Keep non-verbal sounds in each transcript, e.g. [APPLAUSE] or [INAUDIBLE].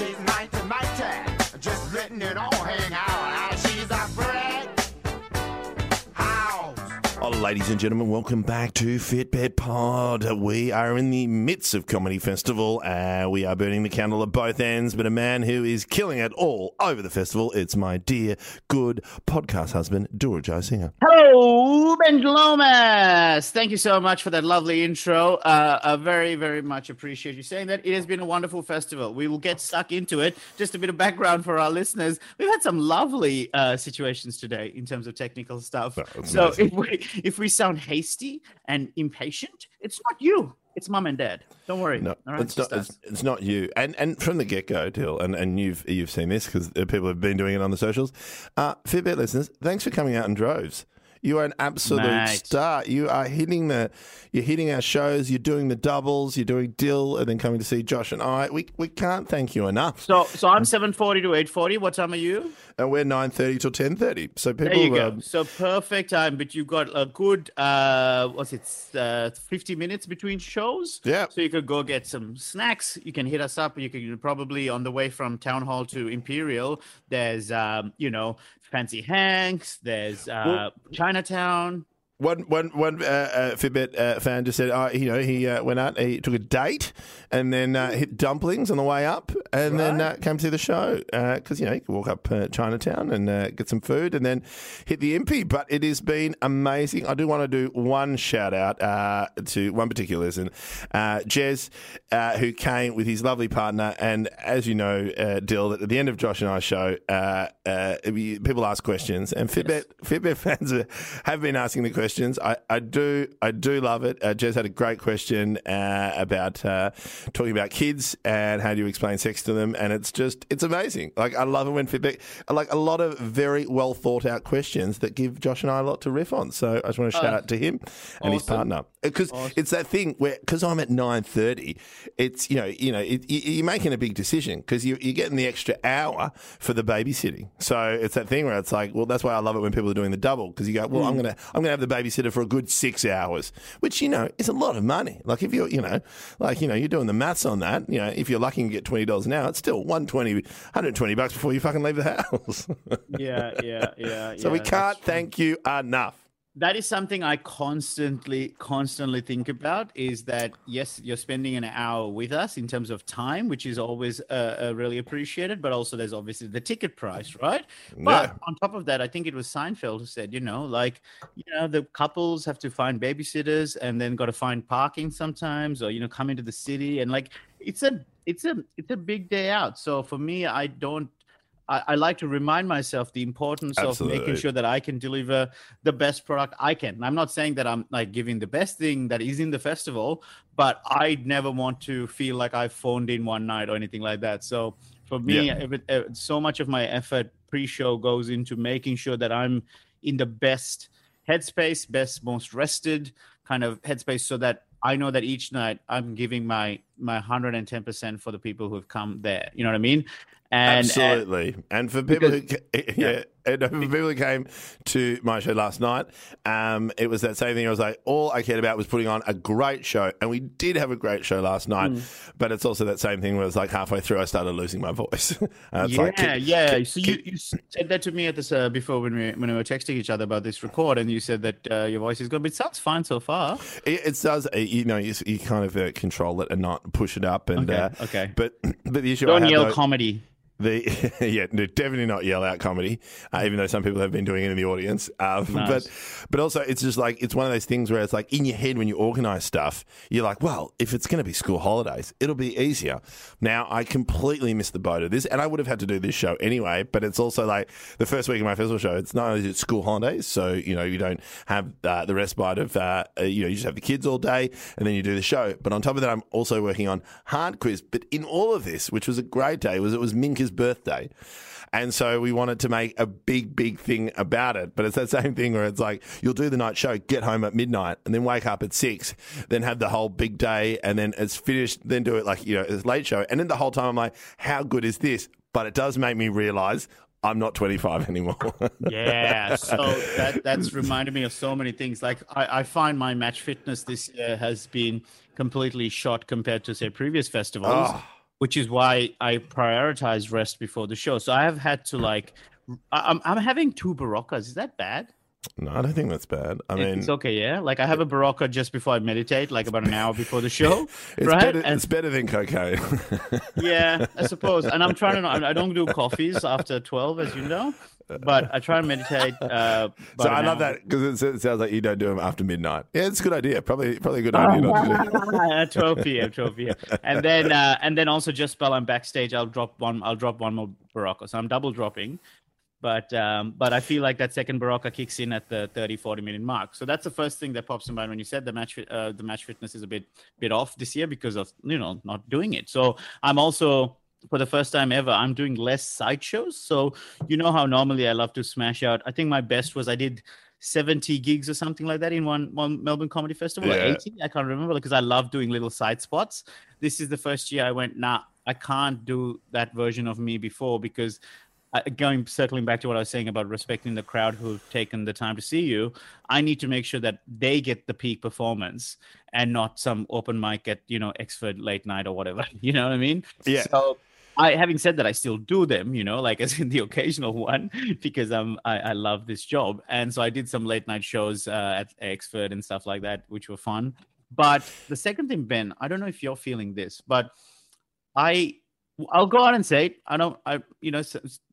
She's mighty, mighty, just letting it all ladies and gentlemen, welcome back to Fitbit Pod. We are in the midst of Comedy Festival. Uh, we are burning the candle at both ends, but a man who is killing it all over the festival. It's my dear, good podcast husband, Dilruk Jayasinha. Hello, Ben Lomas. Thank you so much for that lovely intro. Uh, I very, very much appreciate you saying that. It has been a wonderful festival. We will get stuck into it. Just a bit of background for our listeners. We've had some lovely uh, situations today in terms of technical stuff. So amazing. if we if we sound hasty and impatient, it's not you. It's mum and dad. Don't worry. No, right, it's not. It's, it's not you. And and from the get go, Till, and, and you've you've seen this because people have been doing it on the socials. Uh, Fitbit listeners, thanks for coming out in droves. You are an absolute Mate. star. You are hitting the, you're hitting our shows. You're doing the doubles. You're doing Dil, and then coming to see Josh and I. We we can't thank you enough. So so I'm seven forty to eight forty. What time are you? And we're nine thirty till ten thirty. So people, There you go. um, So perfect time, but you've got a good uh what's it uh 50 minutes between shows. Yeah. So you could go get some snacks. You can hit us up. You can probably on the way from Town Hall to Imperial. There's um, you know, Fancy Hanks, there's uh Chinatown. One, one, one uh, uh, Fitbit uh, fan just said, uh, you know, he uh, went out, he took a date, and then uh, hit dumplings on the way up, and then uh, came to the show because you know you can walk up uh, Chinatown and uh, get some food, and then hit the Impy. But it has been amazing. I do want to do one shout out uh, to one particular listener, uh, Jez, uh, who came with his lovely partner, and as you know, uh, Dil, at the end of Josh and I show, uh, uh, people ask questions, and Fitbit Fitbit [LAUGHS] fans have been asking the questions. I, I do I do love it. Uh, Jez had a great question uh, about uh, talking about kids and how do you explain sex to them, and it's just it's amazing. Like I love it when feedback, like a lot of very well thought out questions that give Josh and I a lot to riff on. So I just want to shout out to him and his partner uh, because it's that thing where because I'm at nine thirty, it's you know you know it, you- you're making a big decision because you, you're getting the extra hour for the babysitting. So it's that thing where it's like, well, that's why I love it when people are doing the double because you go, well, I'm hmm. gonna I'm gonna have the babysitter for a good six hours, which you know is a lot of money. Like if you're you know like you know you're doing the maths on that, you know if you're lucky and get twenty dollars an hour, it's still 120, 120 bucks before you fucking leave the house. [LAUGHS] Yeah, yeah, yeah. so yeah, we can't true. thank you enough. that is something I constantly, constantly think about. Is that yes, you're spending an hour with us in terms of time, which is always uh, uh, really appreciated. But also, there's obviously the ticket price, right? But on top of that, I think it was Seinfeld who said, you know, like you know, the couples have to find babysitters and then got to find parking sometimes, or you know, come into the city and like it's a, it's a, it's a big day out. So for me, I don't. I, I like to remind myself the importance of making sure that I can deliver the best product I can. And I'm not saying that I'm like giving the best thing that is in the festival, but I never want to feel like I phoned in one night or anything like that. So for me, Yeah. every- uh, so much of my effort pre-show goes into making sure that I'm in the best headspace, best, most rested kind of headspace, so that I know that each night I'm giving my my 110 percent for the people who have come there. You know what I mean? And, and Absolutely. And, for people who, ca- eh, yeah, and [LAUGHS] [LAUGHS] people came to my show last night, um, it was that same thing. I was like, all I cared about was putting on a great show, and we did have a great show last night. Mm. But it's also that same thing where it's like halfway through, I started losing my voice. [LAUGHS] it's yeah, like, keep- yeah. keep- so you, keep- you said that to me at this uh, before when we when we were texting each other about this record, and you said that uh, your voice is good, but it sounds fine so far. It, it does, uh, you know, you, you kind of uh, control it and not push it up. And Okay, uh, okay. But but the issue I Don't have, yell though- comedy. The [LAUGHS] yeah, no, definitely not yell out comedy, uh, even though some people have been doing it in the audience. Um, Nice. But but also it's just like it's one of those things where it's like in your head when you organise stuff, you're like, well, if it's going to be school holidays, it'll be easier. Now I completely missed the boat of this, and I would have had to do this show anyway. But it's also like the first week of my festival show. It's not only is it school holidays, so you know you don't have uh, the respite of uh, uh, you know you just have the kids all day, and then you do the show. But on top of that, I'm also working on hard quiz. But in all of this, which was a great day, was it was Minka's birthday. And so we wanted to make a big, big thing about it. But it's that same thing where it's like you'll do the night show, get home at midnight, and then wake up at six, then have the whole big day, and then it's finished, then do it like, you know, it's late show. And then the whole time I'm like, how good is this? But it does make me realize I'm not 25 anymore. [LAUGHS] Yeah, so that that's reminded me of so many things. Like I, I find my match fitness this year has been completely shot compared to say previous festivals. Oh. Which is why I prioritize rest before the show. So I have had to like, I'm I'm having two Beroccas. Is that bad? No, I don't think that's bad. I mean, it's okay, yeah. Like I have a Berocca just before I meditate, like about an hour before the [LAUGHS] show, it's right? better. And- It's better than cocaine. [LAUGHS] yeah, I suppose. And I'm trying to. Not, I don't do coffees after twelve, as you know, but I try and meditate. Uh, so I love hour. that because it, sounds like you don't do them after midnight. Yeah, it's a good idea. Probably, probably a good idea not to do. At [LAUGHS] 12 p.m. 12 p.m. And then uh, and then also just while I'm backstage, I'll drop one. I'll drop one more Berocca. So I'm double dropping. But um, but I feel like that second Berocca kicks in at the 30, 40 minute mark. So that's the first thing that pops in mind when you said the match uh, the match fitness is a bit bit off this year because of you know not doing it. So I'm also for the first time ever, I'm doing less sideshows. So you know how normally I love to smash out. I think my best was I did 70 gigs or something like that in one one Melbourne Comedy Festival. Yeah. 80, I can't remember because I love doing little side spots. This is the first year I went, nah, I can't do that version of me before because Going circling back to what I was saying about respecting the crowd who've taken the time to see you, I need to make sure that they get the peak performance and not some open mic at you know Exford late night or whatever. [LAUGHS] You know what I mean? Yeah. So I, having said that, I still do them, you know, like [LAUGHS] as in the occasional one, because I'm I, I love this job, and so I did some late night shows uh, at Exford and stuff like that, which were fun. But the second thing, Ben, I don't know if you're feeling this, but I I'll go out and say it. I don't I you know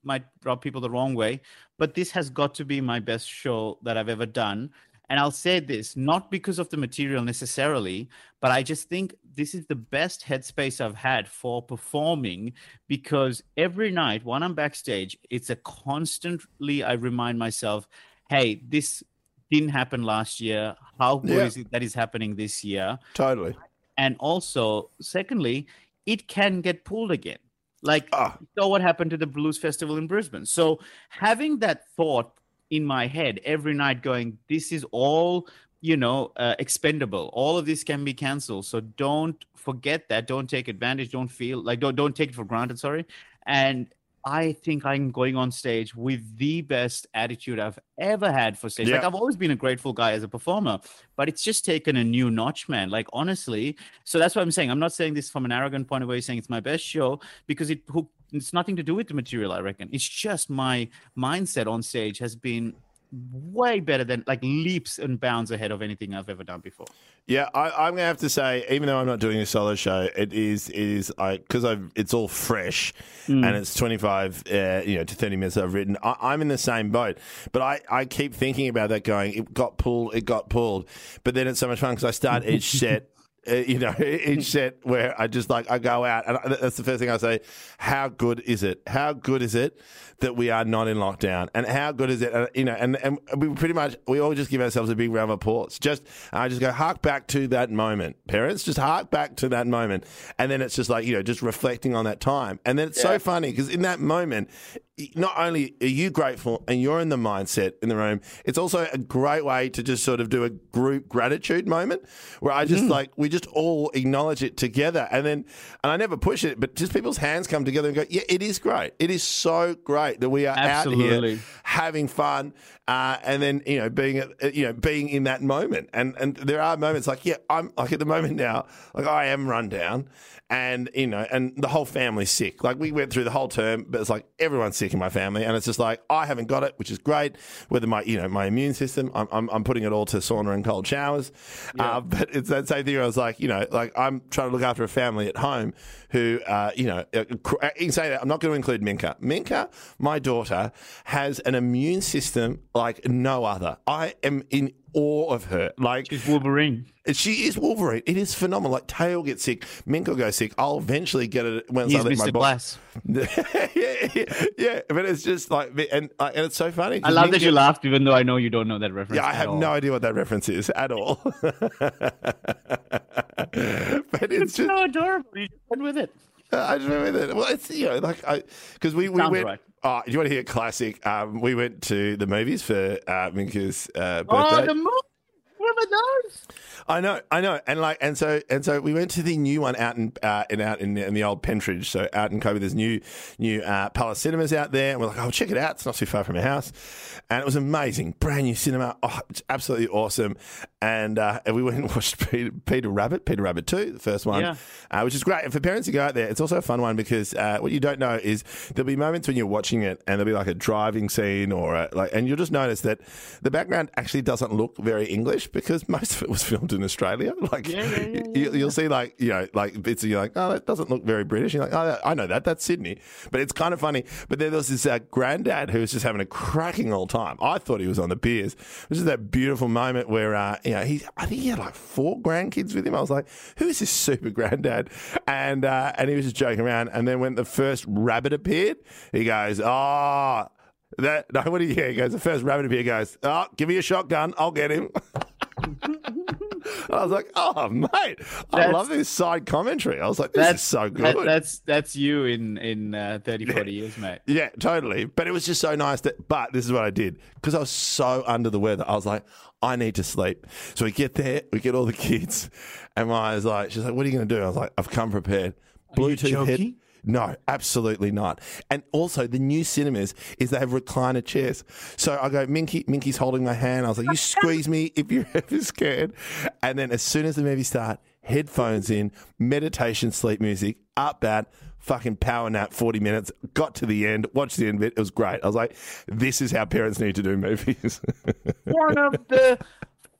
might rub people the wrong way, but this has got to be my best show that I've ever done. And I'll say this not because of the material necessarily, but I just think this is the best headspace I've had for performing because every night when I'm backstage, it's a constantly I remind myself, hey, this didn't happen last year. How good Yeah. is it that is happening this year? Totally. and also secondly it can get pulled again. Like Ah. you saw what happened to the blues festival in brisbane. So having that thought in my head every night going this is all you know uh, expendable. All of this can be cancelled so don't forget that. Don't take advantage. Don't feel like don't don't take it for granted sorry. And I think I'm going on stage with the best attitude I've ever had for stage. Like I've always been a grateful guy as a performer, but it's just taken a new notch, man. Like honestly, so that's what I'm saying. I'm not saying this from an arrogant point of view, saying it's my best show because it it's nothing to do with the material. I reckon it's just my mindset on stage has been way better than like leaps and bounds ahead of anything I've ever done before. Yeah, I, I'm gonna have to say, even though I'm not doing a solo show, it is it is I because I've it's all fresh, and it's 25 uh, you know to 30 minutes I've written. I, I'm in the same boat, but I I keep thinking about that, going, it got pulled, it got pulled, but then it's so much fun because I start each [LAUGHS] set. Uh, you know, [LAUGHS] each set where I just like I go out, and I, that's the first thing I say. How good is it? How good is it that we are not in lockdown? And how good is it? Uh, you know, and and we pretty much we all just give ourselves a big round of applause. Just I just go hark back to that moment, parents. Just hark back to that moment, and then it's just like you know, just reflecting on that time, and then it's so funny because in that moment. Not only are you grateful and you're in the mindset in the room, it's also a great way to just sort of do a group gratitude moment where I just like we just all acknowledge it together, and then and I never push it, but just people's hands come together and go, yeah, it is great. It is so great that we are out here having fun, uh, and then you know being at, you know being in that moment, and and there are moments like yeah, I'm like at the moment now, like I am run down, and you know, and the whole family's sick. Like we went through the whole term, but it's like everyone's sick in my family, and it's just like I haven't got it, which is great. Whether my you know my immune system, I'm I'm, I'm putting it all to sauna and cold showers, uh, but it's that same thing. Where I was like, you know, like I'm trying to look after a family at home who, uh, you know, uh, cr- you can say that. I'm not going to include Minka. Minka, my daughter, has an immune system like no other. I am in awe of her. Like She's Wolverine. she is Wolverine. It is phenomenal. Like Tail gets sick, Minka goes sick. I'll eventually get it once He's I let my Mr. bo- Glass. [LAUGHS] yeah, yeah, yeah, but it's just like, and uh, and it's so funny. I love that you laughed, even though I know you don't know that reference. Yeah, I have all. no idea what that reference is at all. [LAUGHS] but it's It's just, so adorable. You just went with it. I just remember that. Well, it's you know, like I because we we Sounds went. right. Oh, do you want to hear a classic? Um, we went to the movies for uh, Minka's uh, birthday. Oh, the movie. What remember those? I know, I know, and like, and so, and so, we went to the new one out in, uh, in out in, in the old Pentridge. So out in Kobe, there's new, new uh, Palace Cinemas out there, and we're like, oh, check it out. It's not too far from our house, and it was amazing, brand new cinema. Oh, it's absolutely awesome. And, uh, and we went and [LAUGHS] watched Peter, Peter Rabbit, Peter Rabbit Two, the first one, Yeah. uh, which is great. And for parents to go out there, it's also a fun one because uh, what you don't know is there'll be moments when you're watching it, and there'll be like a driving scene or a, like, and you'll just notice that the background actually doesn't look very English because most of it was [LAUGHS] filmed in Australia. [LAUGHS] Like Yeah, yeah, yeah, you, you'll see like you know like bits of you're like oh that doesn't look very British. You're like oh I know that that's Sydney, but it's kind of funny. But then there was this uh, granddad who was just having a cracking old time. I thought he was on the beers. This is that beautiful moment where uh, you know he I think he had like four grandkids with him. I was like who is this super granddad? And uh, and he was just joking around. And then when the first rabbit appeared, he goes oh. That no, what do you hear? He goes, the first rabbit appeared. Goes, oh, give me a shotgun, I'll get him. [LAUGHS] I was like, oh, mate, I That's- love this side commentary. I was like, this is so good. that- that's that's you in in uh, 30, 40 years, mate. yeah, totally. But it was just so nice that, but this is what I did because I was so under the weather. I was like, I need to sleep. So we get there, we get all the kids, and I was like, she's like, what are you going to do? I was like, I've come prepared. Bluetooth head. No, absolutely not. And also, the new cinemas is they have recliner chairs. So I go, Minky, Minky's holding my hand. I was like, you squeeze me if you're [LAUGHS] ever scared. And then as soon as the movie start, headphones in, meditation, sleep music, up bat, fucking power nap, 40 minutes, got to the end, watched the end of it. It was great. I was like, this is how parents need to do movies. [LAUGHS] One of the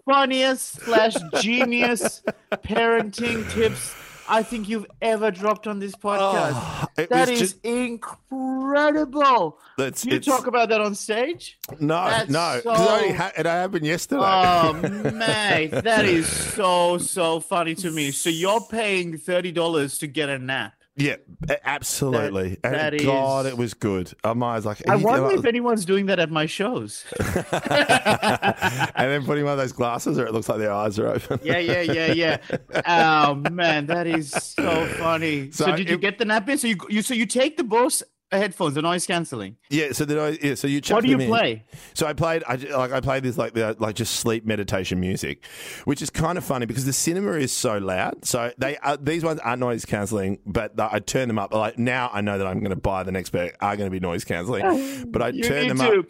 funniest slash genius parenting tips I think you've ever dropped on this ah, podcast. Oh, that is just- incredible. That's- you it's- talk about that on stage? no, That's no. so- it, ha- it happened yesterday. Oh, mate, [LAUGHS] that is so so funny to me. So you're paying thirty dollars to get a nap. Yeah, absolutely. That- and God, is- it was good. Um, I was like, I wonder and if anyone's doing that at my shows. [LAUGHS] and then putting one of those glasses or it looks like their eyes are open. Yeah, yeah, yeah, yeah. Oh man, that is so funny. [LAUGHS] So, So did you get the nap in? So you you so you take the Bose headphones, the noise cancelling. Yeah, so then I, yeah, so you What do you in. play? So I played, I like I played this like the like just sleep meditation music, which is kind of funny because the cinema is so loud. So they are, these ones are noise cancelling, but the- I turn them up. Like now, I know that I'm going to buy the next pair are going to be noise cancelling, but I turn them to. up.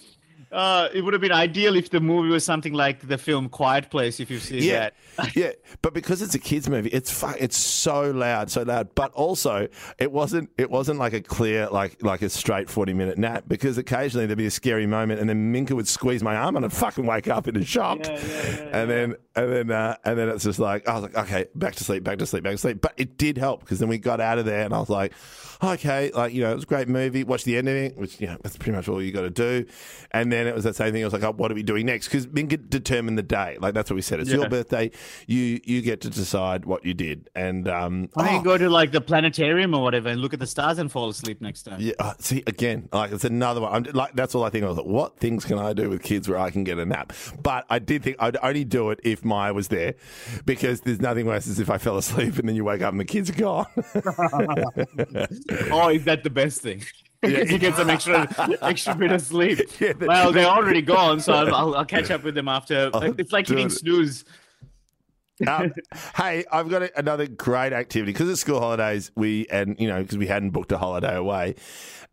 Uh, it would have been ideal if the movie was something like the film Quiet Place. If you've seen Yeah, that. [LAUGHS] yeah, but because it's a kids movie, it's fu- it's so loud, so loud. But also, it wasn't it wasn't like a clear like like a straight forty minute nap because occasionally there'd be a scary moment, and then Minka would squeeze my arm, and I'd fucking wake up in a shock, Yeah, yeah, yeah, and then and then uh, and then it's just like I was like, okay, back to sleep, back to sleep, back to sleep. But it did help because then we got out of there, and I was like, okay, like you know, it was a great movie. Watch the ending, which you know that's pretty much all you got to do. And then it was that same thing. I was like, oh, what are we doing next? Because Minka determined the day. Like that's what we said. It's Yeah. your birthday. You you get to decide what you did. And um, Why don't oh, go to like the planetarium or whatever and look at the stars and fall asleep next time? yeah, uh, see again, like it's another one. I'm, like that's all I think. I was like, what things can I do with kids where I can get a nap? But I did think I'd only do it if Maya was there, because there's nothing worse as if I fell asleep and then you wake up and the kids are gone. Oh, is that the best thing? [LAUGHS] Yeah. [LAUGHS] you get some extra extra bit of sleep. [LAUGHS] Yeah, the- well, they're already gone, so I'll, I'll, I'll catch up with them after. It's like hitting it. snooze. Um, hey, I've got a, another great activity because it's school holidays. We and you know because we hadn't booked a holiday away,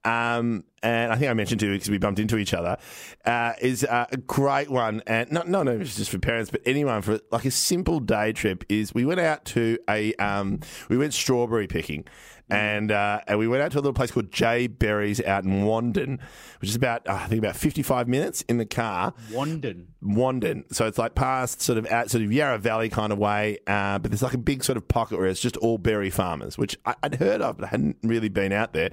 um, and I think I mentioned to you because we bumped into each other. Uh, is uh, a great one, and not not only just for parents, but anyone for like a simple day trip. Is we went out to a um, we went strawberry picking. And uh, and we went out to a little place called J Berries out in Wandin, which is about uh, I think about fifty five minutes in the car. Wandin. Wandin. So it's like past sort of out sort of Yarra Valley kind of way, uh, but there's like a big sort of pocket where it's just all berry farmers, which I, I'd heard of, but I hadn't really been out there.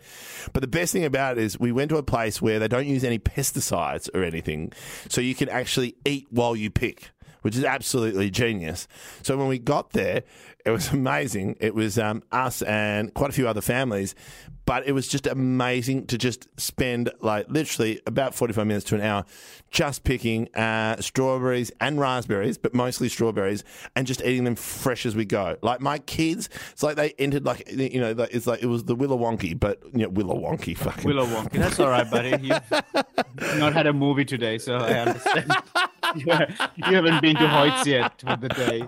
But the best thing about it is we went to a place where they don't use any pesticides or anything, so you can actually eat while you pick. Which is absolutely genius. So when we got there, it was [LAUGHS] amazing. It was um, us and quite a few other families, but it was just amazing to just spend like literally about 45 minutes to an hour just picking uh, strawberries and raspberries, but mostly strawberries, and just eating them fresh as we go. Like my kids, it's like they entered like you know, like, it's like it was the Willow Wonky, but you know, Willow Wonky, fucking Willow Wonka. That's all right, buddy. You've [LAUGHS] not had a movie today, so I understand. [LAUGHS] You haven't been to Hoyts yet for the day.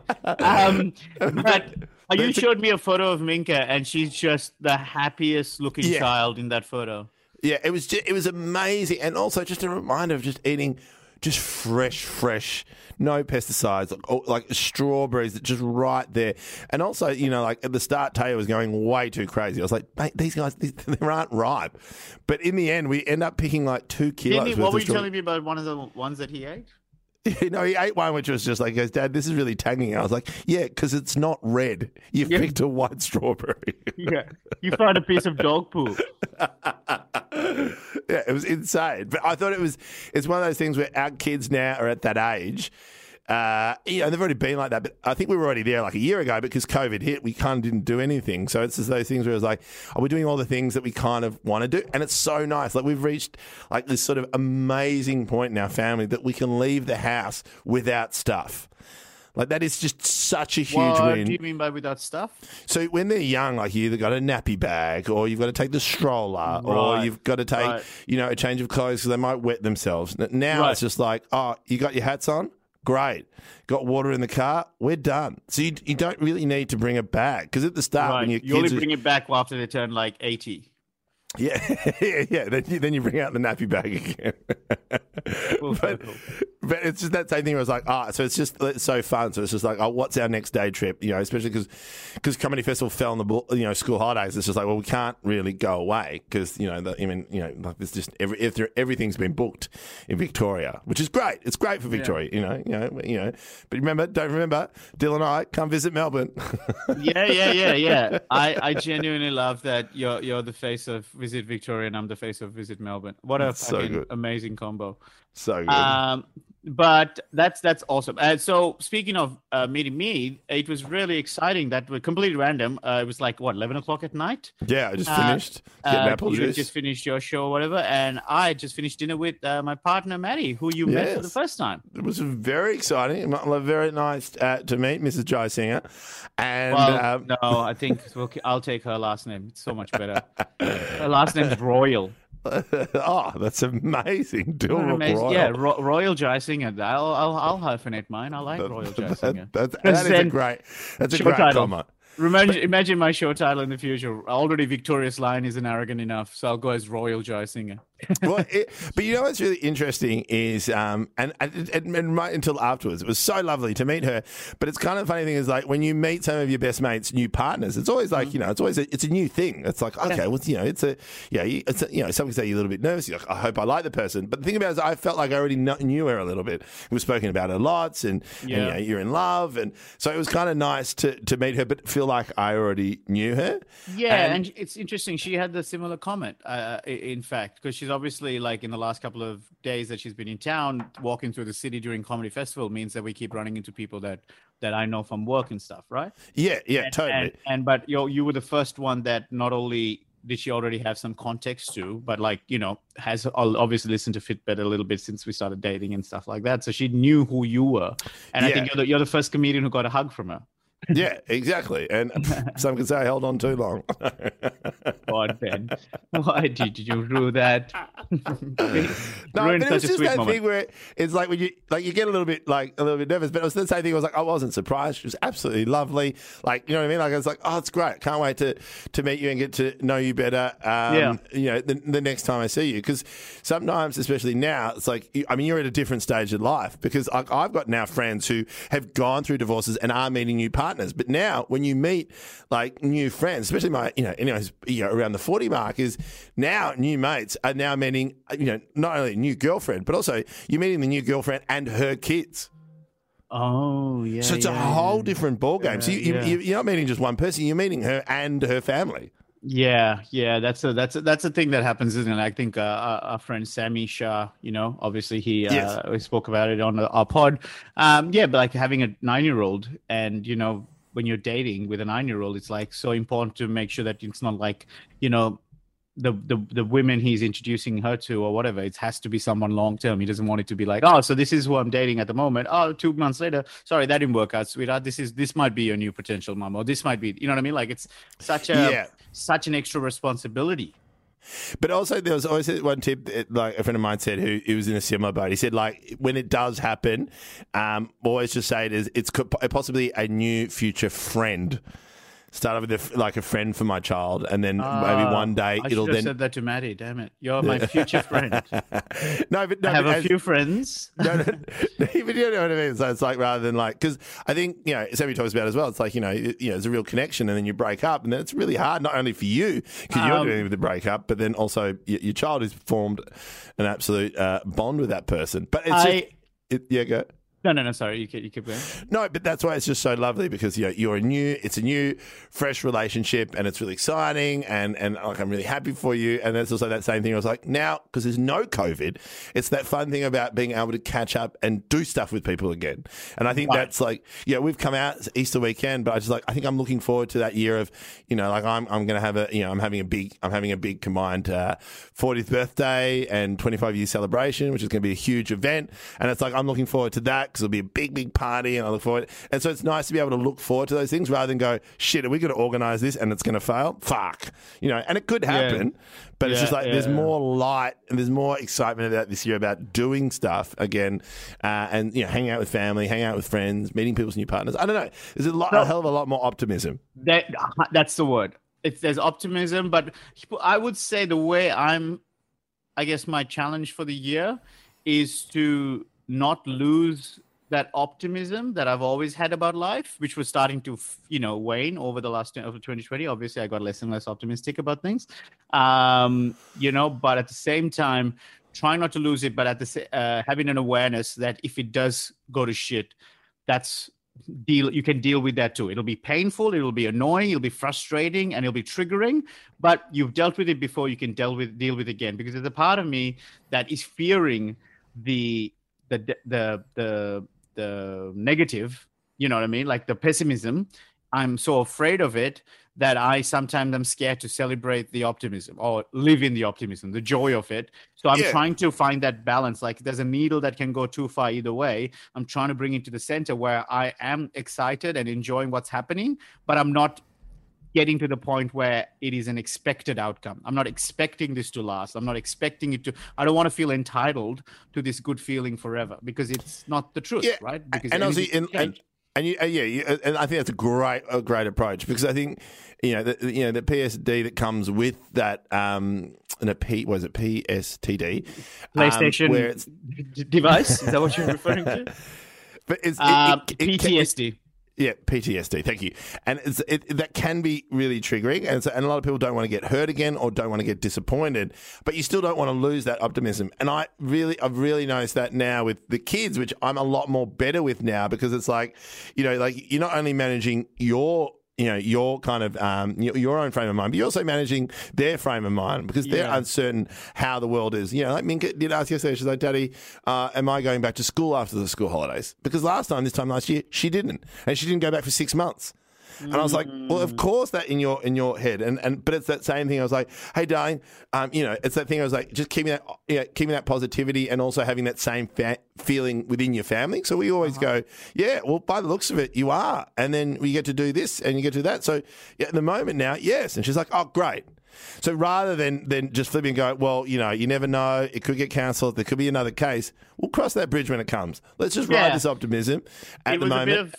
Um, [LAUGHS] but you showed me a photo of Minka, and she's just the happiest looking Yeah. child in that photo. Yeah, it was just, it was amazing, and also just a reminder of just eating just fresh, fresh, no pesticides, like, oh, like strawberries, that just right there. And also, you know, like at the start, Taylor was going way too crazy. I was like, mate, these guys, these, [LAUGHS] they aren't ripe. But in the end, we end up picking like two kilos. He, what were you telling me about one of the ones that he ate? [LAUGHS] You know, he ate one which was just like, goes, Dad, this is really tangy. I was like, yeah, because it's not red. You Yeah. picked a white strawberry. [LAUGHS] Yeah, you found a piece of dog poo. [LAUGHS] yeah, it was insane. But I thought it was, it's one of those things where our kids now are at that age. Uh, you know, they've already been like that, but I think we were already there like a year ago because COVID hit. We kind of didn't do anything. So it's just those things where it's like, are we doing all the things that we kind of want to do? And it's so nice. Like we've reached like this sort of amazing point in our family that we can leave the house without stuff. Like that is just such a huge what win. do you mean by without stuff? So when they're young, like you either got a nappy bag, or you've got to take the stroller, or you've got to take, Right. you know, a change of clothes because they might wet themselves. Now Right. it's just like, oh, you got your hats on, great. Got water in the car, we're done. So you, you don't really need to bring it back because at the start right. when your You only kids, are- bring it back after they turn like eighty. Yeah, [LAUGHS] yeah, yeah, then you, then you bring out the nappy bag again. [LAUGHS] But, but it's just that same thing where it's like, ah, so it's just it's so fun. So it's just like, oh, what's our next day trip? You know, especially because because Comedy Festival fell on the you know school holidays. It's just like, well, we can't really go away because you know, the, I mean, you know, like there's just every if there, everything's been booked in Victoria, which is great. It's great for Victoria, you know, you know, you know. But remember, don't remember, Dylan and I come visit Melbourne. [LAUGHS] yeah, yeah, yeah, yeah. I, I genuinely love that you're you're the face of Visit Victoria and I'm the face of Visit Melbourne. What a That's so fucking good. amazing combo. so good. Um, but that's that's awesome. Uh, so speaking of uh, meeting me, it was really exciting. That was completely random. Uh, it was like what eleven o'clock at night. yeah, I just uh, finished Uh, apple you just finished your show or whatever, and I just finished dinner with uh, my partner Maddie, who you met for the first time. It was very exciting. Very nice uh, to meet Mrs. Jayasinha. And Well, um, no, I think we'll, I'll take her last name. It's so much better. [LAUGHS] her last name is Royal. [LAUGHS] oh, that's amazing. Dilruk amazing- Royal. Yeah, Ro- Royal Jayasinha. I'll, I'll I'll hyphenate mine. I like That- Royal Jai [LAUGHS] that- Singer. that's, Because that is a great. That's a great title. comment. Imagine, imagine my show title in the future. Already Victorious Line isn't arrogant enough, so I'll go as Royal Jayasinha. Well, it, but you know what's really interesting is, um, and, and, and, right until afterwards, it was so lovely to meet her. But it's kind of funny thing is like when you meet some of your best mates, new partners, it's always like you know, it's always a, it's a new thing. It's like okay, well, you know, it's a yeah, you- it's a, you know, some can say you're a little bit nervous. You're like, I hope I like the person. But the thing about it is, I felt like I already knew her a little bit. We've spoken about her lots, and, and you Yeah. know, you're in love, and so it was kind of nice to to meet her, but feel like I already knew her. Yeah, And- and, it's interesting. She had the similar comment, uh, in fact, because she's obviously like in the last couple of days that she's been in town, walking through the city during comedy festival means that we keep running into people that that I know from work and stuff, right? Yeah, yeah, And- totally. And, and but you you were the first one that not only did she already have some context to, but like you know has obviously listened to Fitbit a little bit since we started dating and stuff like that. So she knew who you were, and I think you're the, you're the first comedian who got a hug from her. Yeah, exactly. And [LAUGHS] some can say I held on too long. [LAUGHS] God, Ben, why did you do that? No, Ruined but it was just that moment. thing where it's like when you like you get a little bit like a little bit nervous, but it was the same thing. I was like, I wasn't surprised. She was absolutely lovely. Like you know what I mean? Like I was like, oh, it's great. Can't wait to to meet you and get to know you better. Um, Yeah. You know, the, the next time I see you, because sometimes, especially now, it's like you- I mean, you're at a different stage in life. Because like I've got now friends who have gone through divorces and are meeting new partners. But now, when you meet like new friends, especially my you know, anyways, you know, around the forty mark, is now new mates are now meeting you know not only a new girlfriend, but also you're meeting the new girlfriend and her kids. Oh yeah. So it's a whole yeah. different ballgame. so you, yeah. you- you're not meeting just one person; you're meeting her and her family. Yeah, yeah, that's a that's a that's a thing that happens, isn't it? I think uh, our, our friend Sami Shah, you know, obviously he uh, we spoke about it on our pod. Um, yeah, but like having a nine year old, and you know, when you're dating with a nine year old, it's like so important to make sure that it's not like you know. The, the the women he's introducing her to or whatever it has to be someone long term he doesn't want it to be like oh so this is who i'm dating at the moment oh two months later sorry that didn't work out sweetheart this is this might be your new potential mom or this might be you know what i mean like it's such a Yeah. such an extra responsibility. But also, there was always one tip, that, like a friend of mine said, who, who was in a similar boat. He said, like, when it does happen, um, always just say it is it's possibly a new future friend. Start off with a, like a friend for my child, and then maybe Ah, one day I it'll should have then. said that to Maddie. Damn it, you're my future friend. [LAUGHS] no, but no, I have but a as- few friends. no, no, [LAUGHS] no, but you know what I mean. So it's like rather than like because I think you know Sami talks about it as well. It's like you know it- you know there's a real connection, and then you break up, and then it's really hard not only for you because you're Um, doing with the breakup, but then also your, your child has formed an absolute uh, bond with that person. But it's I just, it, yeah, go. No no no sorry you keep, you keep going. No, but that's why it's just so lovely because you know, you're a new, it's a new, fresh relationship, and it's really exciting, and and like I'm really happy for you. And it's also that same thing. I was like, now because there's no COVID, it's that fun thing about being able to catch up and do stuff with people again. And I think Right. that's like, yeah, we've come out it's Easter weekend, but I just like, I think I'm looking forward to that year of, you know, like I'm I'm gonna have a, you know, I'm having a big, I'm having a big combined uh, 40th birthday and 25 year celebration, which is going to be a huge event. And it's like I'm looking forward to that because it'll be a big, big party, and I look forward. And so it's nice to be able to look forward to those things rather than go, shit, are we going to organize this and it's going to fail? Fuck, you know. And it could happen, but it's just like there's yeah. more light and there's more excitement about this year about doing stuff again, uh, and you know, hanging out with family, hanging out with friends, meeting people's new partners. I don't know. There's a lot, a hell of a lot more optimism. That that's the word. It's there's optimism, but I would say the way I'm, I guess my challenge for the year is to not lose that optimism that I've always had about life, which was starting to you know wane over the last over 2020. Obviously, I got less and less optimistic about things, um, you know. But at the same time, trying not to lose it, but at the uh, having an awareness that if it does go to shit, that's deal you can deal with that too it'll be painful it'll be annoying it'll be frustrating and it'll be triggering but you've dealt with it before you can deal with deal with it again because there's a part of me that is fearing the the the the the negative you know what i mean? Like the pessimism i'm so afraid of it that i sometimes i'm scared to celebrate the optimism or live in the optimism the joy of it. So i'm Yeah. trying to find that balance. Like there's a needle that can go too far either way. I'm trying to bring it to the center where i am excited and enjoying what's happening but i'm not getting to the point where it is an expected outcome. I'm not expecting this to last. I'm not expecting it to. I don't want to feel entitled to this good feeling forever because it's not the truth, Yeah, right? Because and also, anything and, and, and you, uh, yeah, you, uh, and I think that's a great, a great approach because I think you know, the, you know, the PSD that comes with that, um, and a P was it PSTD, um, PlayStation where it's, d- device. Is that what you're referring to? [LAUGHS] but it's it- Uh, it- it PTSD. Yeah, PTSD. Thank you. And it, that can be really triggering, and, so, and a lot of people don't want to get hurt again or don't want to get disappointed, but you still don't want to lose that optimism. And I really, I've really noticed that now with the kids, which I'm a lot more better with now because it's like, you know, like you're not only managing your you know your kind of um, your, own frame of mind, but you're also managing their frame of mind because they're Yeah. uncertain how the world is. You know, like Minka did ask yesterday. She's like, "Daddy, uh, am I going back to school after the school holidays?" Because last time, this time last year, she didn't, and she didn't go back for six months. And I was like, well, of course that in your in your head, and and but it's that same thing. I was like, hey, darling, um, you know, it's that thing. I was like, just keeping that, you know, keeping that positivity, and also having that same fa- feeling within your family. So we always go, yeah, well, by the looks of it, you are, and then we get to do this, and you get to do that. So yeah, at the moment now, yes, and she's like, oh, great. So rather than than just flipping and go, well, you know, you never know, it could get cancelled, there could be another case. We'll cross that bridge when it comes. Let's just ride Yeah. this optimism at it the moment. of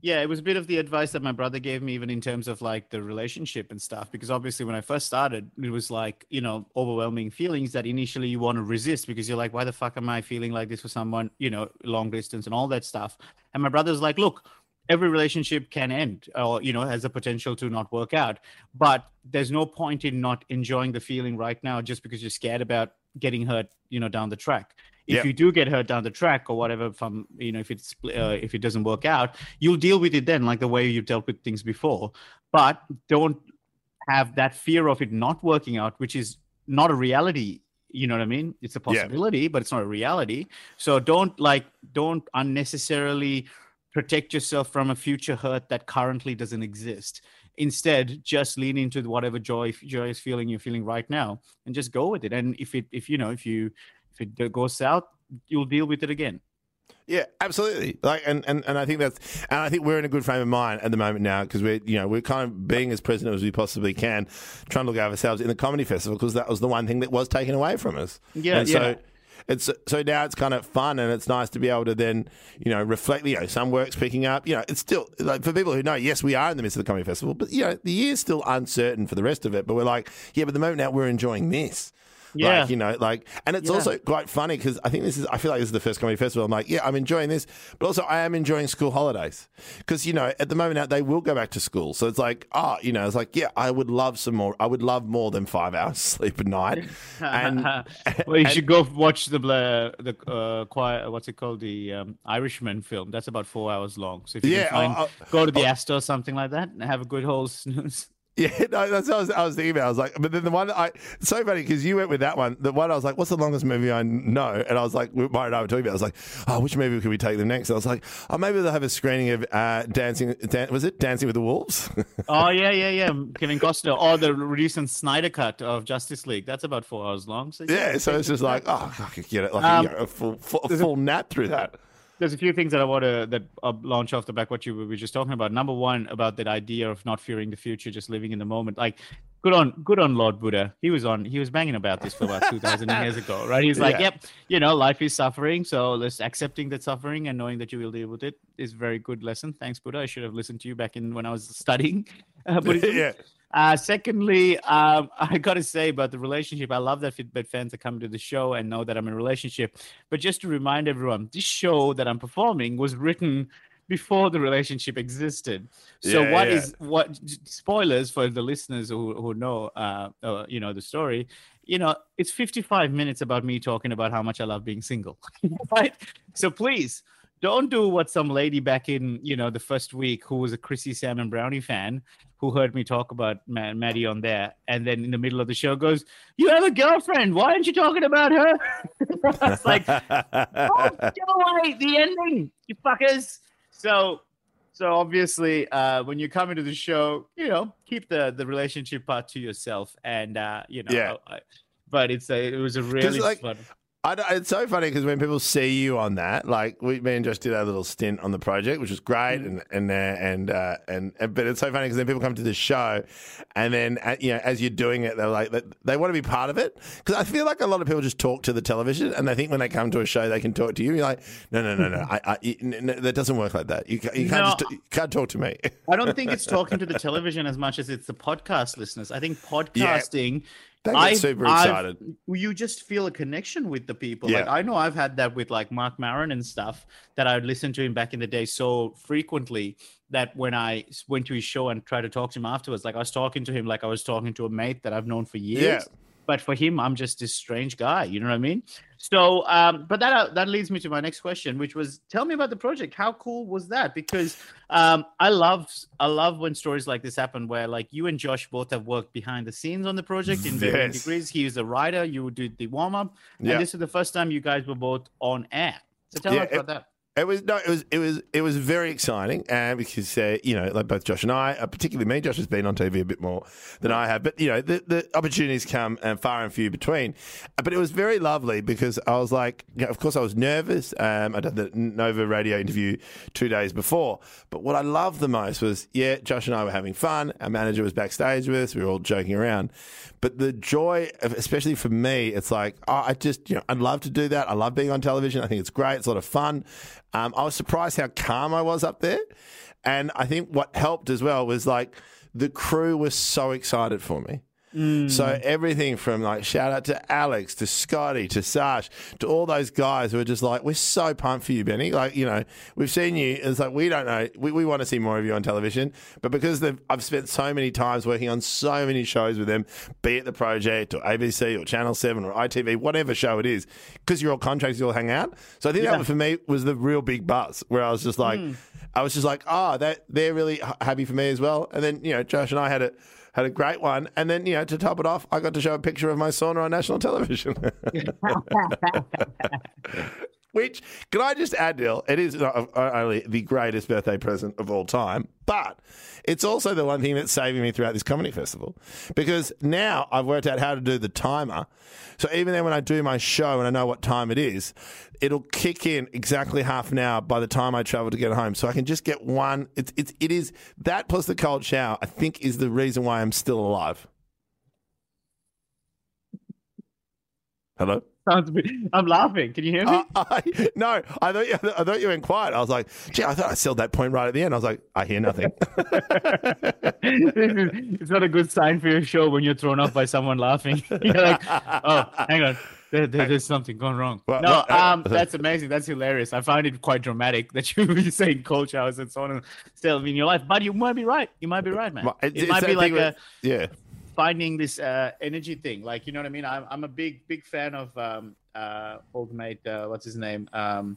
yeah it was a bit of the advice that my brother gave me even in terms of like the relationship and stuff because obviously when i first started it was like you know overwhelming feelings that initially you want to resist because you're like why the fuck am i feeling like this for someone you know long distance and all that stuff? And my brother's like look every relationship can end or you know has the potential to not work out but there's no point in not enjoying the feeling right now just because you're scared about getting hurt you know down the track if Yep. you do get hurt down the track or whatever from you know if it's uh, if it doesn't work out you'll deal with it then like the way you've dealt with things before. But don't have that fear of it not working out which is not a reality. You know what i mean? It's a Yeah. possibility but it's not a reality. So don't like don't unnecessarily protect yourself from a future hurt that currently doesn't exist. Instead just lean into whatever joy joyous feeling you're feeling right now and just go with it. And if it if you know if you if it goes south you'll deal with it again Yeah, absolutely. Like, and, and, and I think that's, and I think we're in a good frame of mind at the moment now because we're, you know, we're kind of being as present as we possibly can, trying to look out ourselves in the comedy festival because that was the one thing that was taken away from us. Yeah, and yeah. So, it's so now it's kind of fun and it's nice to be able to then you know reflect. You know, some work's picking up. You know, it's still like for people who know. Yes, we are in the midst of the comedy festival, but you know the year's still uncertain for the rest of it. But we're like, yeah, but at the moment now we're enjoying this. Yeah. Like, you know, like, and it's Yeah. also quite funny because I think this is, I feel like this is the first comedy festival. I'm like, yeah, I'm enjoying this, but also I am enjoying school holidays because, you know, at the moment now they will go back to school. So it's like, oh, you know, it's like, yeah, I would love some more, I would love more than five hours [LAUGHS] sleep a night. And, [LAUGHS] well, you should go watch the Bla- the uh, quiet. What's it called? The um, Irishman film. That's about four hours long. So if you Yeah, can find, oh, go to the Astor or something like that and have a good whole [LAUGHS] snooze. Yeah, [LAUGHS] no, that's what I was, I was thinking about. I was like, but then the one I, so funny because you went with that one. The one I was like, what's the longest movie I know? And I was like, Mara and I were talking about. it. I was like, oh, which movie could we take them next? And I was like, oh, maybe they'll have a screening of uh, Dancing. Dan- was it Dancing with the Wolves? [LAUGHS] Oh yeah, yeah, yeah. Kevin Costner or the recent Snyder cut of Justice League. That's about four hours long. So yeah, so it's just like, oh, I could get it like Um, you know, a full, full, a full nap through that. There's a few things that I want to that uh, launch off the back what you were just talking about. Number one, about that idea of not fearing the future, just living in the moment. Like, good on good on Lord Buddha. He was on. He was banging about this for about [LAUGHS] two thousand years ago, right? He's like, Yeah. yep, you know, life is suffering, so let's accepting that suffering and knowing that you will deal with it is a very good lesson. Thanks, Buddha. I should have listened to you back in when I was studying uh, [LAUGHS] Buddhism. yeah. Uh, secondly, um, [LAUGHS] I got to say about the relationship, I love that Fitbit fans are coming to the show and know that I'm in a relationship. But just to remind everyone, this show that I'm performing was written before the relationship existed. So Yeah, what yeah. is what? Spoilers for the listeners who who know, uh, uh, you know, the story. You know, it's 55 minutes about me talking about how much I love being single, [LAUGHS] right? So please don't do what some lady back in you know the first week who was a Chrissy Salmon Brownie fan who heard me talk about Ma- Maddie on there, and then in the middle of the show goes, "You have a girlfriend? Why aren't you talking about her?" [LAUGHS] it's like, "Oh, give away the ending, you fuckers!" So, so obviously, uh, when you come into the show, you know, keep the the relationship part to yourself, and uh, you know, Yeah. I, but it's a it was a really like, fun. I it's so funny because when people see you on that, like we, me and Josh did our little stint on the project, which was great, and and uh, and, uh, and and but it's so funny because then people come to the show, and then uh, you know as you're doing it, they're like they, they want to be part of it because I feel like a lot of people just talk to the television and they think when they come to a show they can talk to you. You're like, no, no, no, no, I, I, that doesn't work like that. You, ca- you can't No. just you can't talk to me. I don't think it's talking to the television as much as it's the podcast listeners. I think [LAUGHS] podcasting. They get I- super I've- excited. You just feel a connection with the people. Yeah. Like I know I've had that with like Marc Maron and stuff that I would listen to him back in the day so frequently that when I went to his show and tried to talk to him afterwards, like I was talking to him like I was talking to a mate that I've known for years. Yeah. But for him, I'm just this strange guy. You know what I mean? So, um, but that uh, that leads me to my next question, which was, tell me about the project. How cool was that? Because um, I love I love when stories like this happen, where like you and Josh both have worked behind the scenes on the project in varying degrees. He was a writer, you did the warm up, Yeah. and this is the first time you guys were both on air. So tell Yeah, us about that. It was no, it was it was it was very exciting, uh, because uh, you know, like both Josh and I, uh, particularly me, Josh has been on TV a bit more than I have, but you know, the, the opportunities come uh, far and few between. Uh, but it was very lovely because I was like, you know, of course, I was nervous. Um, I did the Nova radio interview two days before, but what I loved the most was, yeah, Josh and I were having fun. Our manager was backstage with us. We were all joking around, but the joy, of, especially for me, it's like, oh, I just, you know, I'd love to do that. I love being on television. I think it's great. It's a lot of fun. Um, I was surprised how calm I was up there. And I think what helped as well was like the crew was so excited for me. So mm. everything from like shout out to Alex to Scotty to Sash to all those guys who are just like, we're so pumped for you, Benny. Like, you know, we've seen you. It's like, we don't know. We, we want to see more of you on television. But because I've spent so many times working on so many shows with them, be it the project or ABC or Channel 7 or ITV, whatever show it is, because you're all contracts, you all hang out. So I think that for me was the real big buzz where I was just like, mm. I was just like, oh, that they're really happy for me as well. And then, you know, Josh and I had a had a great one. And then, you know, to top it off, I got to show a picture of my sauna on national television. [LAUGHS] [LAUGHS] Which can I just add, Neil? It is not uh, uh, only the greatest birthday present of all time, but it's also the one thing that's saving me throughout this comedy festival because now I've worked out how to do the timer. So even then, when I do my show and I know what time it is, it'll kick in exactly half an hour by the time I travel to get home. So I can just get one. It's it's it is that plus the cold shower. I think is the reason why I'm still alive. Hello. Sounds. I'm laughing. Can you hear me? Uh, I, [LAUGHS] no, I thought you, I thought you went quiet. I was like, gee, I thought I sealed that point right at the end. I was like, I hear nothing. [LAUGHS] it's not a good sign for your show when you're thrown off by someone laughing. [LAUGHS] You're like, oh, hang on. There, there, there's something going wrong. Well, no, well, uh, um, that's amazing. That's hilarious. I find it quite dramatic that you were saying cold showers and so on and still in your life. But you might be right. You might be right, man. It, it's- might be like a yeah. Finding this uh, energy thing. Like, you know what I mean? I'm, I'm a big, big fan of um, uh, old mate, uh, what's his name? Um,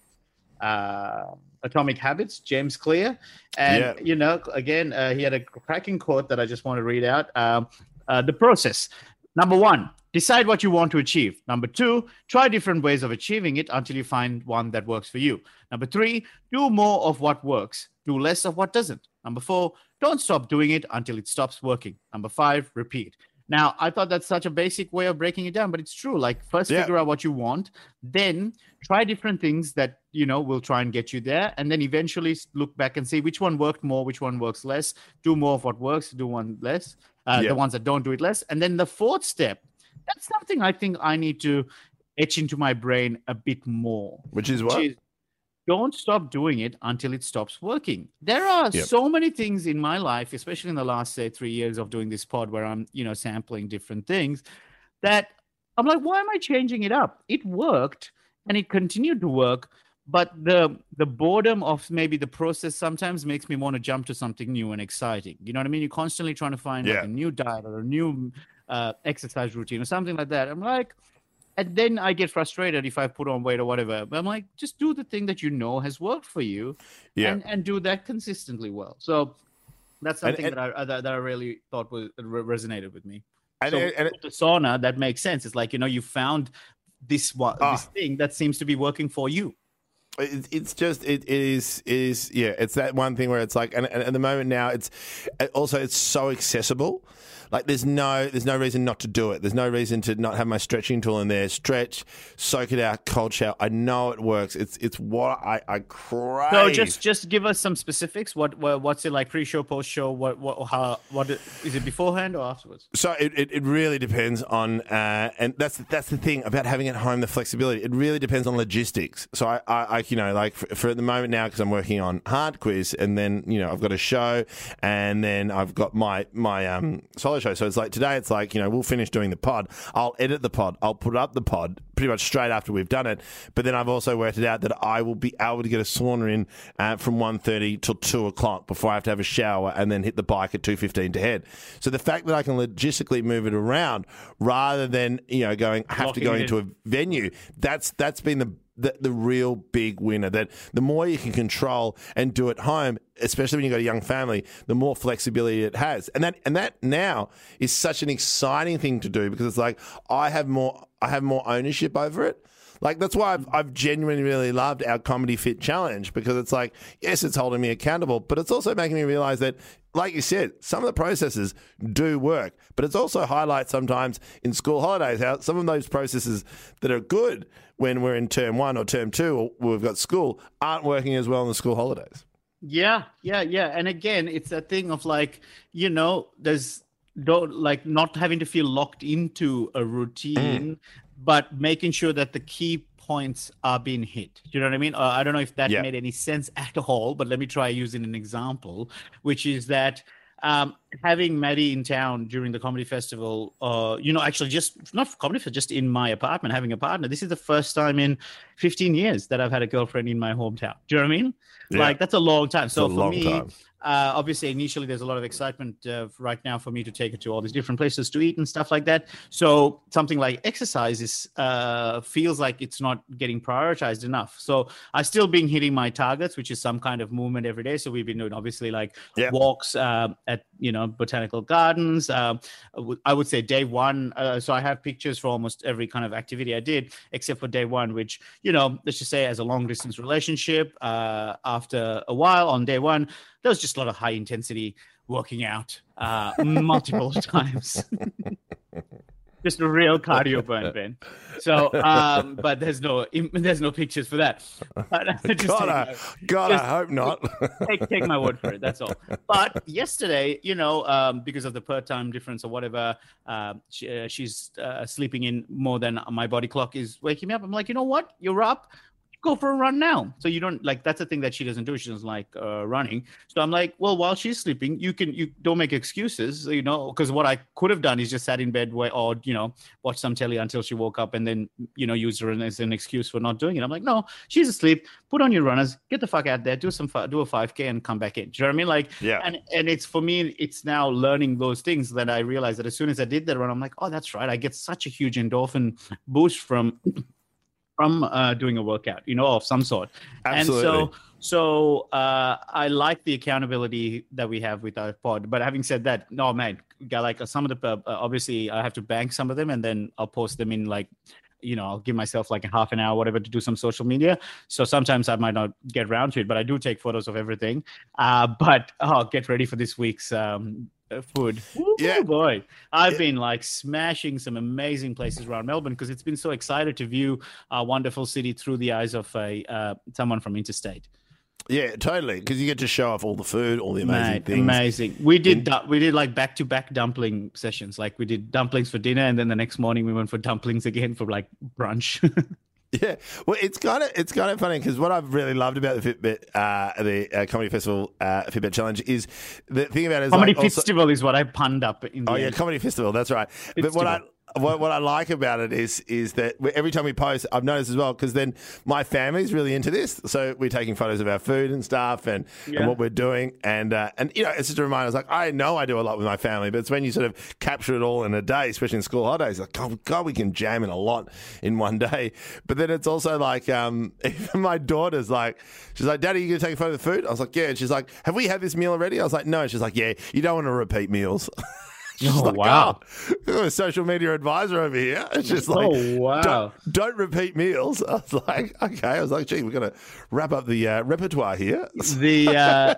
uh, Atomic Habits, James Clear. And, Yeah. you know, again, uh, he had a cracking quote that I just want to read out. Um, uh, the process. Number one, decide what you want to achieve. Number two, try different ways of achieving it until you find one that works for you. Number three, do more of what works, do less of what doesn't. Number four, don't stop doing it until it stops working. Number five, repeat. Now, I thought that's such a basic way of breaking it down, but it's true. Like, first Yeah. figure out what you want, then try different things that you know will try and get you there, and then eventually look back and see which one worked more, which one works less. Do more of what works, do one less. Uh, Yeah. The ones that don't do it less, and then the fourth step. That's something I think I need to etch into my brain a bit more Which is which what? is don't stop doing it until it stops working. There are Yep. so many things in my life, especially in the last say three years of doing this pod, where I'm you know sampling different things, that I'm like, why am I changing it up? It worked and it continued to work, but the the boredom of maybe the process sometimes makes me want to jump to something new and exciting. You know what I mean? You're constantly trying to find Yeah. like a new diet or a new uh, exercise routine or something like that. I'm like, and then I get frustrated if I put on weight or whatever. But I'm like, just do the thing that you know has worked for you, Yeah. and and do that consistently well. So that's something and- that I that, that I really thought was re- resonated with me. And, so and the sauna, that makes sense. It's like you know you found this one Ah. this thing that seems to be working for you. it, it's just it, it is is yeah it's that one thing where it's like and, and at the moment now it's also it's so accessible like there's no there's no reason not to do it there's no reason to not have my stretching tool in there stretch soak it out cold shower i know it works it's it's what i i crave So just just give us some specifics. What, what what's it like pre-show, post-show? What what how what is it beforehand or afterwards? So it, it, it really depends on, uh, and that's that's the thing about having at home the flexibility. It really depends on logistics. So I, I, I you know, like for, for the moment now, because I'm working on hard quiz, and then you know I've got a show, and then I've got my my um, solo show. So it's like today, it's like you know we'll finish doing the pod. I'll edit the pod. I'll put up the pod pretty much straight after we've done it. But then I've also worked it out that I will be able to get a sauna in uh, from 1.30 till two o'clock before I have to have a shower and then hit the bike at two fifteen to head. So the fact that I can logistically move it around rather than you know going have to Locking go it into a venue, that's that's been the the, the real big winner. That the more you can control and do at home, especially when you've got a young family, the more flexibility it has. And that and that now is such an exciting thing to do because it's like I have more I have more ownership over it. Like that's why I've, I've genuinely really loved our comedy fit challenge because it's like yes, it's holding me accountable, but it's also making me realize that, like you said, some of the processes do work, but it's also highlights sometimes in school holidays how some of those processes that are good when we're in term one or term two or we've got school aren't working as well in the school holidays. Yeah, yeah, yeah. And again, it's a thing of like, you know, there's don't like not having to feel locked into a routine, mm. But making sure that the key points are being hit. Do you know what I mean? Uh, I don't know if that Yeah. made any sense [LAUGHS] at all, but let me try using an example, which is that um, having Maddie in town during the comedy festival, uh, you know, actually just not for comedy festival, just in my apartment, having a partner. This is the first time in 15 years that I've had a girlfriend in my hometown. Do you know what I mean? Yeah. Like that's a long time. So for me, time. Uh, obviously initially there's a lot of excitement uh, right now for me to take it to all these different places to eat and stuff like that. So something like exercise is uh, feels like it's not getting prioritized enough. So i've still been hitting my targets, which is some kind of movement every day. So we've been doing obviously like Yeah. walks uh, at you know botanical gardens. Um, I would- say day one. Uh, so I have pictures for almost every kind of activity I did, except for day one, which you know, let's just say as a long distance relationship. Uh, after a while, on day one, there was just a lot of high intensity working out uh, multiple [LAUGHS] times. [LAUGHS] just a real cardio burn, Ben. So, um, but there's no there's no pictures for that. But [LAUGHS] just God, I, my- God, I hope not. take, take my word for it. That's all. But yesterday, you know, um, because of the per time difference or whatever, uh, she, uh, she's uh, sleeping in more than my body clock is waking me up. I'm like, you know what? You're up. Go for a run now. So you don't like that's the thing that she doesn't do. She doesn't like uh, running. So I'm like, well, while she's sleeping, you can you don't make excuses, you know, because what I could have done is just sat in bed where, or you know, watch some telly until she woke up and then you know use her as an excuse for not doing it. I'm like, no, she's asleep. Put on your runners, get the fuck out there, do some do a 5k and come back in. Do you know what I mean? Like, Yeah. And and it's for me, it's now learning those things that I realized that as soon as I did that run, I'm like, oh, that's right. I get such a huge endorphin boost from from uh, doing a workout, you know, of some sort. Absolutely. And so, so uh, I like the accountability that we have with our pod. But having said that, no, man, got like some of the uh, obviously I have to bank some of them, and then I'll post them in like. You know, I'll give myself like a half an hour, whatever, to do some social media. So sometimes I might not get around to it, but I do take photos of everything. Uh, but oh, get ready for this week's um, uh, food. Ooh, Yeah. boy, I've Yeah. been like smashing some amazing places around Melbourne because it's been so excited to view our wonderful city through the eyes of a uh, someone from interstate. yeah, totally. Because you get to show off all the food, all the amazing Mate, things. amazing. We did du- we did like back to back dumpling sessions. Like we did dumplings for dinner, and then the next morning we went for dumplings again for like brunch. [LAUGHS] [LAUGHS] Yeah, well, it's kind of it's kind of funny because what I've really loved about the Fitbit, uh, the uh, comedy festival uh, Fitbit challenge is the thing about it is Comedy like also- festival is what I punned up in the Oh yeah, end. comedy festival. That's right. But what I. what, what I like about it is is that every time we post, I've noticed as well because then my family's really into this. So we're taking photos of our food and stuff and, Yeah. and what we're doing, and uh, and you know it's just a reminder. It's like I know I do a lot with my family, but it's when you sort of capture it all in a day, especially in school holidays. Like God, God we can jam in a lot in one day. But then it's also like um, [LAUGHS] even my daughter's like she's like, Daddy, you gonna take a photo of the food? I was like, Yeah. And she's like, Have we had this meal already? I was like, No. She's like, Yeah. You don't want to repeat meals. [LAUGHS] [LAUGHS] She's Oh, like, wow. "Oh, a social media advisor over here. [LAUGHS] It's just like, Oh, wow. don't, don't repeat meals. [LAUGHS] I was like, okay. I was like, gee, we're going to wrap up the uh, repertoire here. the uh,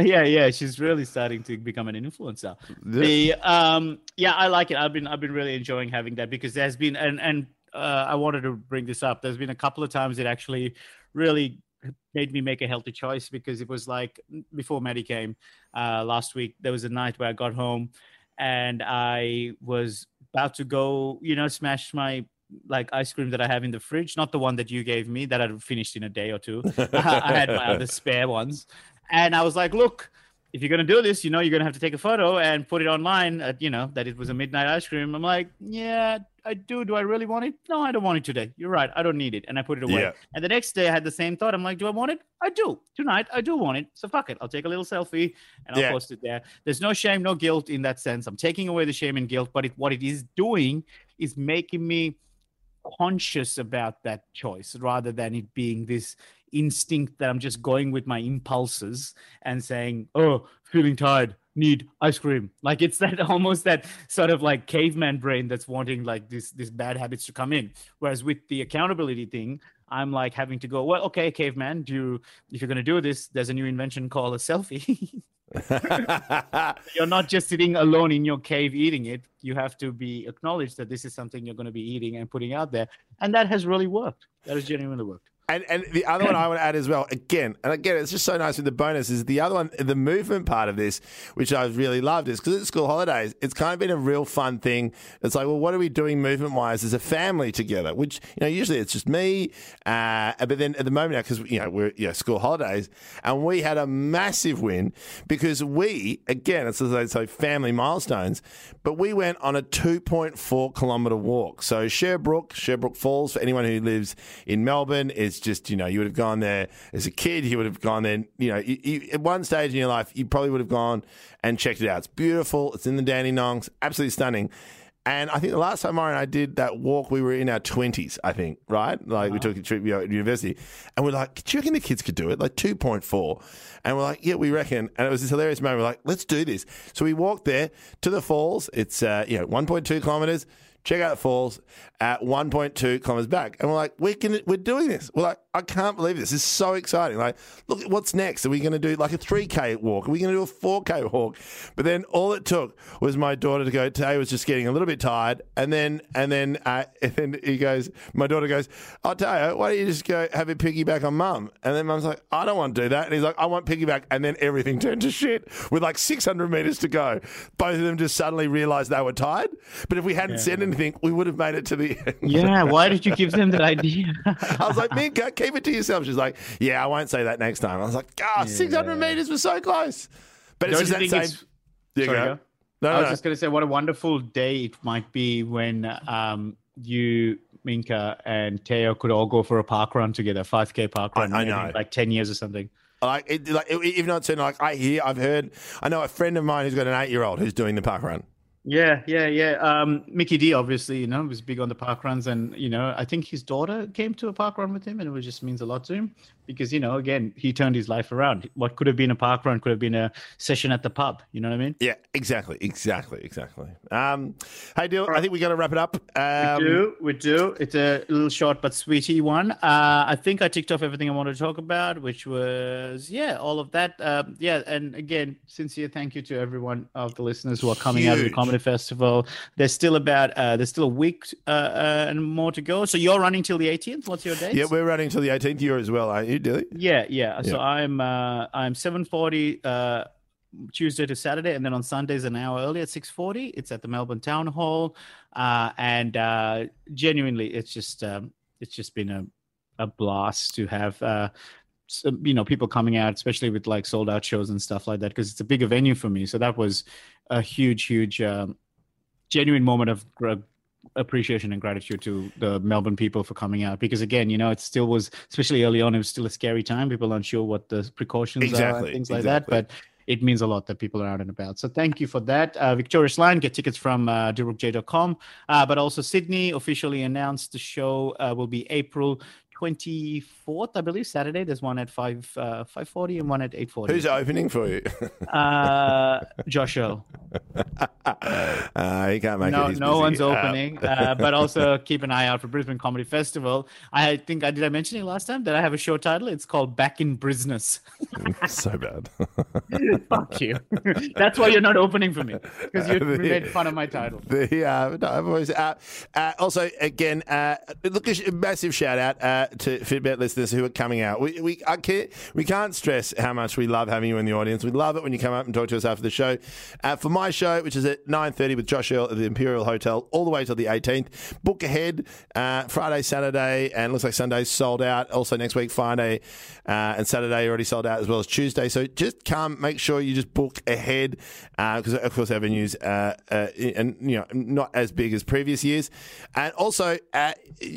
yeah yeah she's really starting to become an influencer the um yeah i like it i've been i've been really enjoying having that because there's been and and uh, i wanted to bring this up there's been a couple of times it actually really made me make a healthy choice because it was like before Maddie came uh, last week there was a night where i got home and i was about to go you know smash my like ice cream that I have in the fridge, not the one that you gave me that I'd finished in a day or two. [LAUGHS] I had my other spare ones. And I was like, look, if you're going to do this, you know, you're going to have to take a photo and put it online, at, you know, that it was a midnight ice cream. I'm like, yeah, I do. Do I really want it? No, I don't want it today. You're right. I don't need it. And I put it away. Yeah. And the next day I had the same thought. I'm like, do I want it? I do. Tonight, I do want it. So fuck it. I'll take a little selfie and I'll Yeah. post it there. There's no shame, no guilt in that sense. I'm taking away the shame and guilt, but it, what it is doing is making me conscious about that choice rather than it being this instinct that I'm just going with my impulses and saying, oh, feeling tired, need ice cream. Like it's that [LAUGHS] almost that sort of like caveman brain that's wanting like this this bad habits to come in. Whereas with the accountability thing, I'm like having to go, well, okay, caveman, do you, if you're gonna do this, there's a new invention called a selfie. [LAUGHS] you're not just sitting alone in your cave eating it. You have to be acknowledged that this is something you're going to be eating and putting out there. And that has really worked. That has genuinely worked. And, and the other one I want to add as well, again, and again, it's just so nice with the bonus is the other one, the movement part of this, which I've really loved, is because it's school holidays, it's kind of been a real fun thing. It's like, well, what are we doing movement wise as a family together? Which, you know, usually it's just me. Uh, but then at the moment now, because, you know, we're, you know, school holidays, and we had a massive win because we, again, it's as they say, family milestones, but we went on a 2.4 kilometre walk. So Sherbrooke, Sherbrooke Falls, for anyone who lives in Melbourne, is just, you know, you would have gone there as a kid, you would have gone there, you know, you, you, at one stage in your life, you probably would have gone and checked it out. It's beautiful, it's in the Dandenongs, absolutely stunning. And I think the last time Mara and I did that walk, we were in our 20s, I think, right? Like we took a trip you know, at university. And we're like, do you reckon the kids could do it? Like 2.4. And we're like, yeah, we reckon. And it was this hilarious moment. We're like, let's do this. So we walked there to the falls. It's, uh, you know, 1.2 kilometers. Check out the falls at 1.2 kilometers back. And we're like, we can, we're doing this. We're like, I can't believe this. This is so exciting. Like, look, what's next? Are we going to do like a 3K walk? Are we going to do a 4K walk? But then all it took was my daughter to go, Tay was just getting a little bit tired. And then, and then, uh, [LAUGHS] and then he goes, my daughter goes, oh, Tayo, why don't you just go have a piggyback on mum? And then mum's like, I don't want to do that. And he's like, I want piggyback. And then everything [LAUGHS] turned to shit with like 600 meters to go. Both of them just suddenly realized they were tired. But if we hadn't said anything, we would have made it to the [LAUGHS] end. Yeah, why did you give them that idea? I was like, Minka, keep it to yourself. She's like, yeah, I won't say that next time. I was like, God, 600 meters was so close. But it's Don't just you that same. it's- There you go. No, I was no. just going to say, what a wonderful day it might be when um, you, Minka, and Teo could all go for a park run together, 5K park I- run, I maybe know. like 10 years or something. Like, it, like even though it's like I hear, I've heard, I know a friend of mine who's got an eight year old who's doing the park run. Yeah, yeah, yeah. Um, Mickey D, obviously, you know, was big on the park runs, and you know, I think his daughter came to a park run with him, and it just means a lot to him because you know, again, he turned his life around. What could have been a park run could have been a session at the pub. You know what I mean? Yeah, exactly, exactly, exactly. Um, hey, Dil, I think we got to wrap it up. Um, we do, we do. It's a little short but sweetie one. Uh, I think I ticked off everything I wanted to talk about, which was yeah, all of that. Um, yeah, and again, sincere thank you to everyone of the listeners who are coming out of the comedy festival. There's still about uh, there's still a week uh, uh, and more to go. So you're running till the 18th. What's your date? Yeah, we're running till the 18th year as well, aren't you, Dilly? Yeah, yeah. So Yeah. I'm uh, I'm 7:40 uh, Tuesday to Saturday, and then on Sundays an hour early at 6:40. It's at the Melbourne Town Hall, uh, and uh, genuinely, it's just um, it's just been a a blast to have. Uh, some, you know, people coming out, especially with like sold out shows and stuff like that, because it's a bigger venue for me. So that was a huge, huge, um, genuine moment of appreciation and gratitude to the Melbourne people for coming out because again, you know, it still was, especially early on, it was still a scary time. People aren't sure what the precautions are and things like exactly. that, but it means a lot that people are out and about. So thank you for that. Uh, Victorious Line, get tickets from uh, DilrukJ.com, uh, but also Sydney officially announced the show uh, will be April 24th, I believe, Saturday. There's one at 5 uh, 540 and one at 840. Who's opening for you? [LAUGHS] uh, Josh Earl. [LAUGHS] uh, he can't make it. no, He's no busy. one's Uh, opening. [LAUGHS] Uh, but also keep an eye out for Brisbane Comedy Festival. I think I did I mention it last time that I have a show title. It's called Back in Brisness. so bad. Fuck you. That's why you're not opening for me because you made fun of my title. The, uh, no, I've always, uh, uh, also, again, uh, look, a massive shout out uh, to Fitbit listeners who are coming out. We, we, I can't, we can't stress how much we love having you in the audience. We love it when you come up and talk to us after the show. Uh, for my show, which is at 9.30 with Josh Earl at the Imperial Hotel, all the way till the 18th. Book ahead uh, Friday, Saturday, and looks like Sunday's sold out. Also next week, Friday uh, and Saturday already sold out as well as Tuesday. So just come, make sure you just book ahead because of course our venues uh, uh, and you know not as big as previous years. And also uh,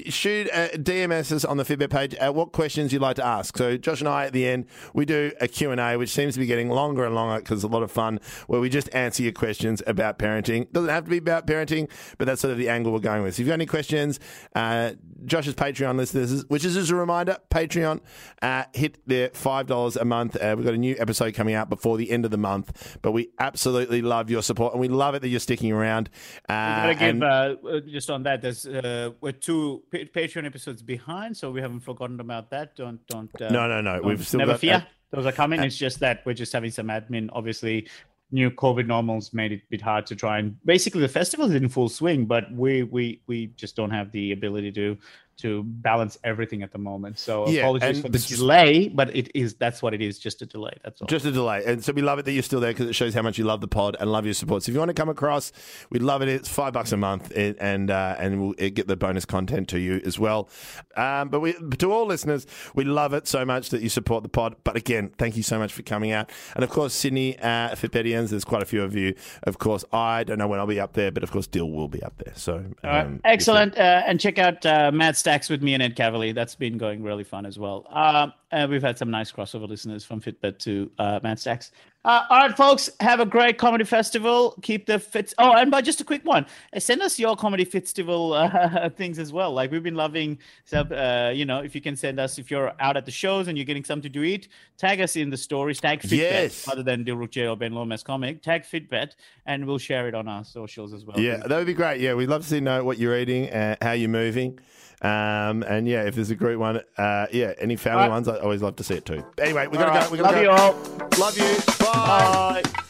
shoot uh, DMS on the Fitbit page uh, what questions you'd like to ask. So Josh and I at the end we do a Q&A which seems to be getting longer and longer because it's a lot of fun where we just answer your questions about parenting. Doesn't have to be about parenting, but that's sort of the angle we're going with. So if you've got any questions, uh, Josh's Patreon listeners, which is just a reminder, Patreon, uh, hit the five dollars a month. Uh, we've got a new episode coming out before the end of the month, but we absolutely love your support and we love it that you're sticking around. Uh, I gotta give and- uh, just on that. There's uh, we're two pa- Patreon episodes behind, so we haven't forgotten about that. Don't don't. Uh, No, no, no. don't- We've still never got- fear. Those are coming. It's just that we're just having some admin. Obviously, new COVID normals made it a bit hard to try and basically the festival is in full swing, but we we we just don't have the ability to to balance everything at the moment. So Yeah, apologies for the delay, but it is that's what it is, just a delay. That's all. Just a delay. And so we love it that you're still there because it shows how much you love the pod and love your support. So if you want to come across, we'd love it. It's five bucks a month and and, uh, and we'll uh, get the bonus content to you as well. Um, but we, to all listeners, we love it so much that you support the pod. But again, thank you so much for coming out. And of course, Sydney uh, Fitbetians, there's quite a few of you. Of course, I don't know when I'll be up there, but of course, Dil will be up there. So right. um, Excellent. Uh, and check out uh, Mad Stacks with me and Ed Kavalee. That's been going really fun as well. Um, Uh, we've had some nice crossover listeners from Fitbit to uh, Mad Stacks. Uh, all right, folks, have a great comedy festival. Keep the fits. Oh, and by just a quick one, send us your comedy festival [LAUGHS] uh, things as well. Like we've been loving, uh, you know, if you can send us if you're out at the shows and you're getting something to eat, tag us in the stories. Tag Fitbet Yes. rather than Dilruk J or Ben Lomas comic. Tag Fitbet, and we'll share it on our socials as well. Yeah, that would be great. Yeah, we'd love to see know what you're eating, uh, how you're moving. Um, and yeah, if there's a group one, uh, yeah, any family right. ones, I always love to see it too. Anyway, we're All gonna right. go. We're gonna Love go. you all. Love you. Bye. Bye.